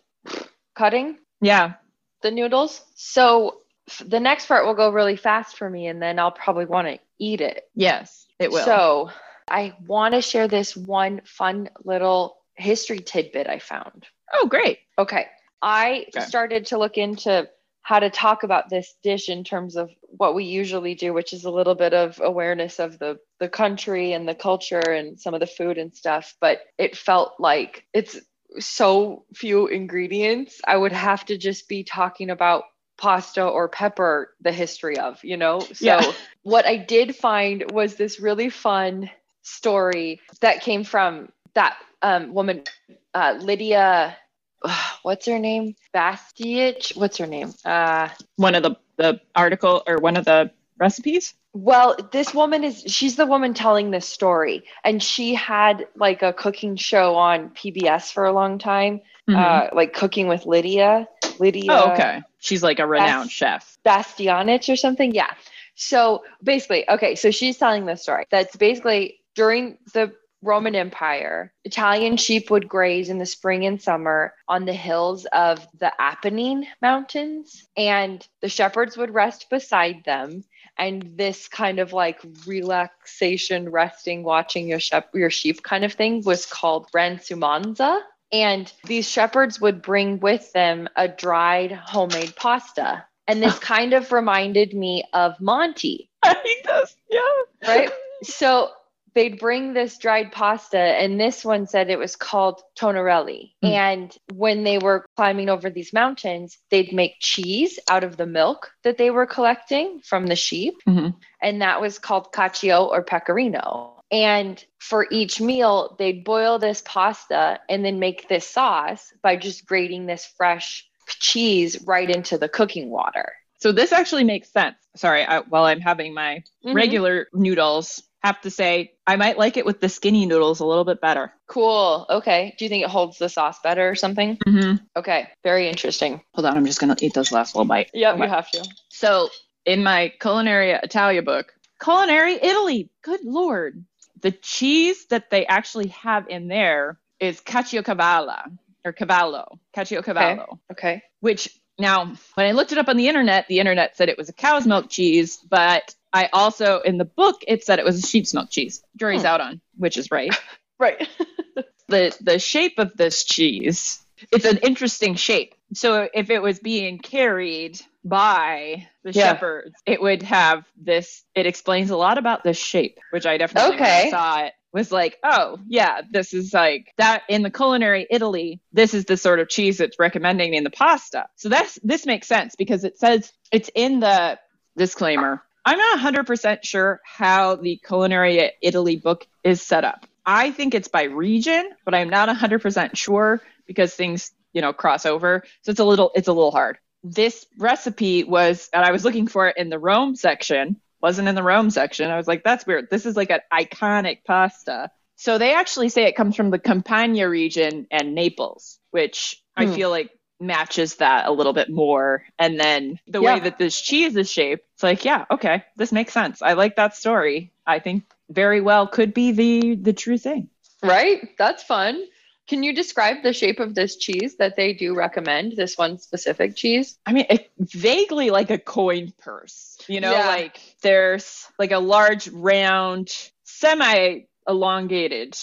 cutting Yeah, the noodles. So f- the next part will go really fast for me, and then I'll probably want to eat it. yes, it will. So I want to share this one fun little history tidbit I found. oh, great. Okay. I Okay. started to look into how to talk about this dish in terms of what we usually do, which is a little bit of awareness of the the country and the culture and some of the food and stuff. But it felt like it's so few ingredients, I would have to just be talking about pasta or pepper the history of, you know? So Yeah. what I did find was this really fun story that came from that um, woman, uh, Lydia, what's her name? Bastiach. What's her name? Uh, One of the the article or one of the recipes. well, this woman is, she's the woman telling this story. And she had like a cooking show on PBS for a long time, Mhm. uh, like Cooking with Lydia. Lydia. oh, okay. She's like a renowned chef. Bastianich or something. Yeah. So basically, okay, so she's telling this story. That's basically during the Roman Empire, Italian sheep would graze in the spring and summer on the hills of the Apennine Mountains, and the shepherds would rest beside them. And this kind of like relaxation, resting, watching your shep- your sheep kind of thing was called ransumanza. And these shepherds would bring with them a dried homemade pasta. And this kind of reminded me of manti, I think that's yeah. right? so they'd bring this dried pasta, and this one said it was called tonnarelli. Mm. And when they were climbing over these mountains, they'd make cheese out of the milk that they were collecting from the sheep, Mhm. and that was called cacio or pecorino. And for each meal, they'd boil this pasta and then make this sauce by just grating this fresh cheese right into the cooking water. So this actually makes sense. Sorry, I, while I'm having my Mhm. regular noodles, have to say I might like it with the skinny noodles a little bit better. Cool. Okay. Do you think it holds the sauce better or something? Mm-hmm. Okay. Very interesting. Hold on, I'm just gonna eat this last little bite. Yep, Okay. you have to. So in my Culinary Italia book, Culinary Italy, good lord, the cheese that they actually have in there is Caciocavallo or Cavallo, Caciocavallo, Okay. Okay. which now when I looked it up on the internet, the internet said it was a cow's milk cheese, but I also in the book it said it was a sheep's milk cheese. Jury's Hmm. out on which is right. Right. the the shape of this cheese it's an interesting shape so if it was being carried by the Yeah. shepherds it would have this it explains a lot about this shape which i definitely Okay. saw it was like oh yeah this is like that in the culinary italy this is the sort of cheese that's recommending in the pasta so that's this makes sense because it says it's in the disclaimer i'm not 100% sure how the culinary italy book is set up I think it's by region, but I'm not 100% sure because things, you know, cross over. So it's a little it's a little hard. This recipe was and I was looking for it in the Rome section, wasn't in the Rome section. I was like that's weird. This is like an iconic pasta. So they actually say it comes from the Campania region and Naples, which I Hmm. feel like matches that a little bit more. And then the Yeah. way that this cheese is shaped, it's like, yeah, okay, this makes sense. I like that story. I think very well could be the the true thing. Right. That's fun. Can you describe the shape of this cheese that they do recommend? This one specific cheese? I mean, it, vaguely like a coin purse. You know, Yeah. like there's like a large, round, semi elongated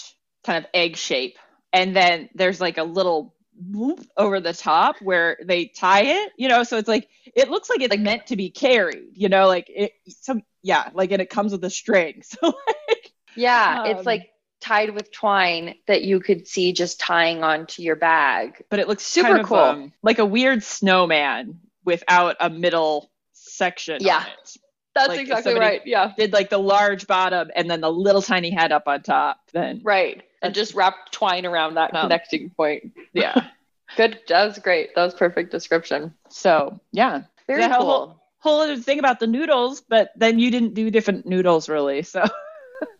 kind of egg shape, and then there's like a little over the top where they tie it. You know, so it's like it looks like it's like meant to be carried. You know, like it. Some yeah, like and it comes with a string. So like, Yeah. Um, it's like tied with twine that you could see just tying onto your bag. but it looks Super kind of, cool. um, like a weird snowman without a middle section. Yeah. on it. That's Like, exactly right. Yeah. did like the large bottom and then the little tiny head up on top. Then Right. And just wrap twine around that Um, connecting point. yeah. Good. That was great. That was perfect description. so yeah, Very Yeah, cool. whole other thing about the noodles, but then you didn't do different noodles really, so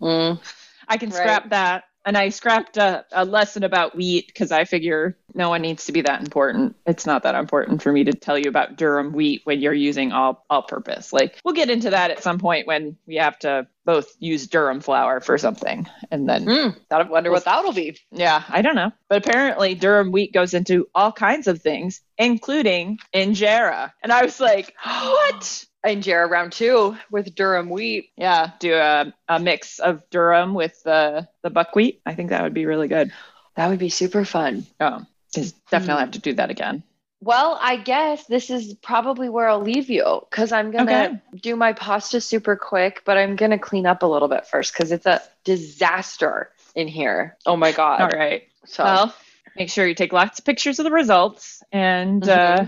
Mm. I can Right. scrap that. And I scrapped a, a lesson about wheat because I figure no one needs to be that important. It's not that important for me to tell you about durum wheat when you're using all all purpose. Like we'll get into that at some point when we have to both use durum flour for something, and then Mm. I wonder what that'll be. Yeah, I don't know. But apparently durum wheat goes into all kinds of things, including injera. And I was like, what? Injera round two with durum wheat. Yeah, do a, a mix of durum with the, the buckwheat. I think that would be really good. That would be super fun. Oh, just definitely have to do that again. Well, I guess this is probably where I'll leave you because I'm going to Okay. do my pasta super quick, but I'm going to clean up a little bit first because it's a disaster in here. Oh my God. All right. So, Well, Make sure you take lots of pictures of the results. And, uh,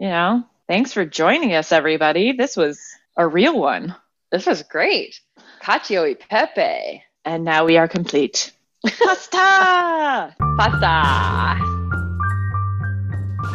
you know, thanks for joining us, everybody. This was a real one. This was great. Cacio e pepe. And now we are complete. Pasta! Pasta.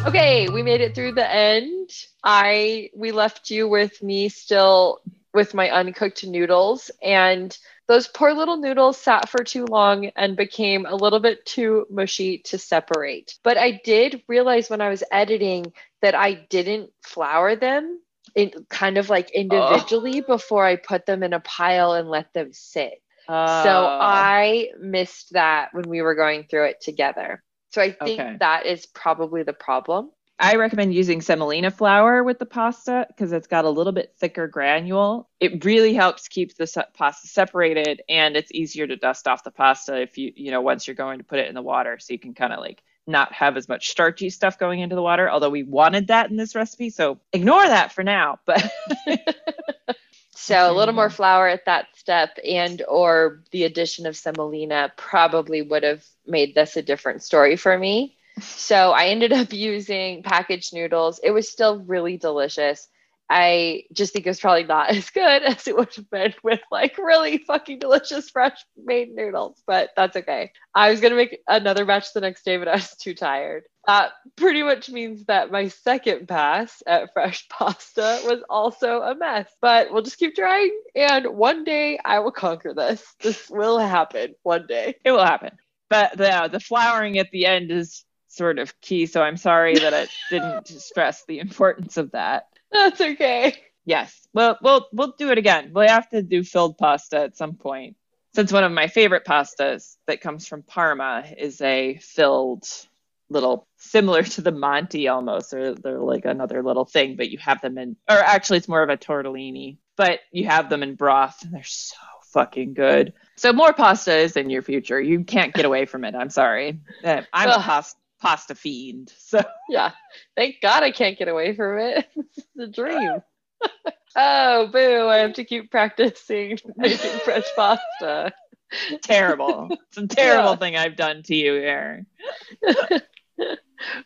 Okay, we made it through the end. I we left you with me still with my uncooked noodles and those poor little noodles sat for too long and became a little bit too mushy to separate. But I did realize when I was editing that I didn't flour them in kind of like oh. individually oh. before I put them in a pile and let them sit. Oh. So I missed that when we were going through it together. So I think okay. that is probably the problem. I recommend using semolina flour with the pasta because it's got a little bit thicker granule. It really helps keep the se- pasta separated and it's easier to dust off the pasta if you, you know, once you're going to put it in the water. So you can kind of like not have as much starchy stuff going into the water, although we wanted that in this recipe. So ignore that for now. But so a little more flour at that step and or the addition of semolina probably would have made this a different story for me. So I ended up using packaged noodles. It was still really delicious. I just think it was probably not as good as it would have been with like really fucking delicious fresh made noodles, but that's okay. I was gonna make another batch the next day, but I was too tired. That pretty much means that my second pass at fresh pasta was also a mess, but we'll just keep trying. And one day I will conquer this. This will happen one day. It will happen. But the the flouring at the end is sort of key. So I'm sorry that I didn't stress the importance of that. That's okay. Yes. Well, we'll we'll do it again. We'll have to do filled pasta at some point. Since one of my favorite pastas that comes from Parma is a filled little similar to the manti almost, or they're like another little thing, but you have them in or actually it's more of a tortellini, but you have them in broth and they're so fucking good. So more pasta is in your future. You can't get away from it. I'm sorry. Uh, I'm a pasta pasta fiend. So yeah, thank God I can't get away from it. it's a dream. oh, boo! I have to keep practicing making fresh pasta. Terrible. It's a terrible yeah. thing I've done to you here.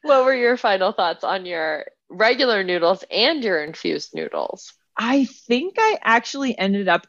what were your final thoughts on your regular noodles and your infused noodles? I think I actually ended up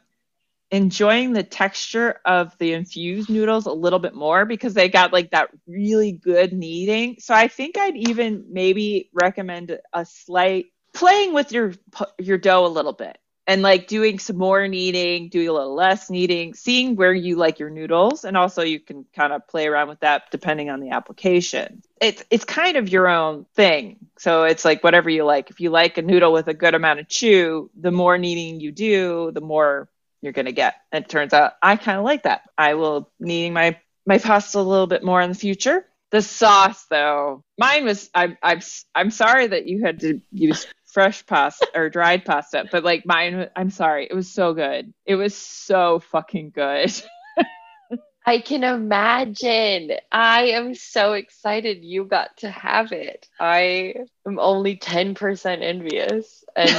enjoying the texture of the infused noodles a little bit more because they got like that really good kneading. So I think I'd even maybe recommend a slight playing with your your dough a little bit and like doing some more kneading, doing a little less kneading, seeing where you like your noodles, and also you can kind of play around with that depending on the application. It's it's kind of your own thing. So it's like whatever you like. If you like a noodle with a good amount of chew, the more kneading you do, the more you're going to get. And it turns out I kind of like that. I will needing my my pasta a little bit more in the future. The sauce though, mine was I'm I'm I'm sorry that you had to use fresh pasta or dried pasta, but like mine I'm sorry, it was so good. It was so fucking good. I can imagine. I am so excited you got to have it. I am only 10% envious and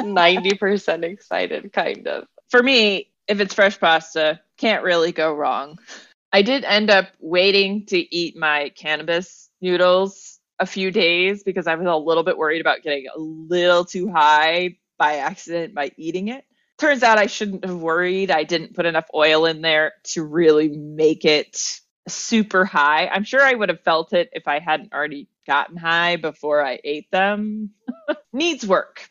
90% excited, kind of for me, if it's fresh pasta, can't really go wrong. I did end up waiting to eat my cannabis noodles a few days because I was a little bit worried about getting a little too high by accident by eating it. Turns out I shouldn't have worried. I didn't put enough oil in there to really make it super high. I'm sure I would have felt it if I hadn't already gotten high before I ate them. Needs work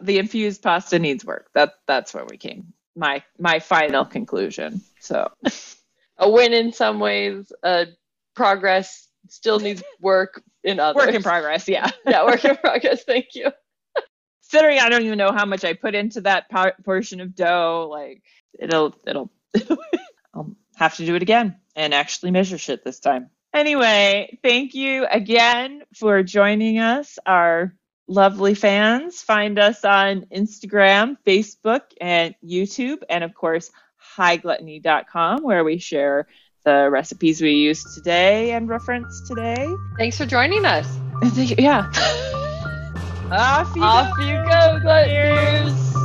the infused pasta needs work. That that's where we came. My my final conclusion. So a win in some ways, uh, progress still needs work in others. Work in progress, yeah. yeah, work in progress. Thank you. Considering I don't even know how much I put into that portion of dough, like it'll it'll I'll have to do it again and actually measure shit this time. Anyway, thank you again for joining us. Our lovely fans. Find us on Instagram, Facebook, and YouTube, and of course, hightogluttony.com, where we share the recipes we use today and reference today. Thanks for joining us. yeah. Off you Off go, you go,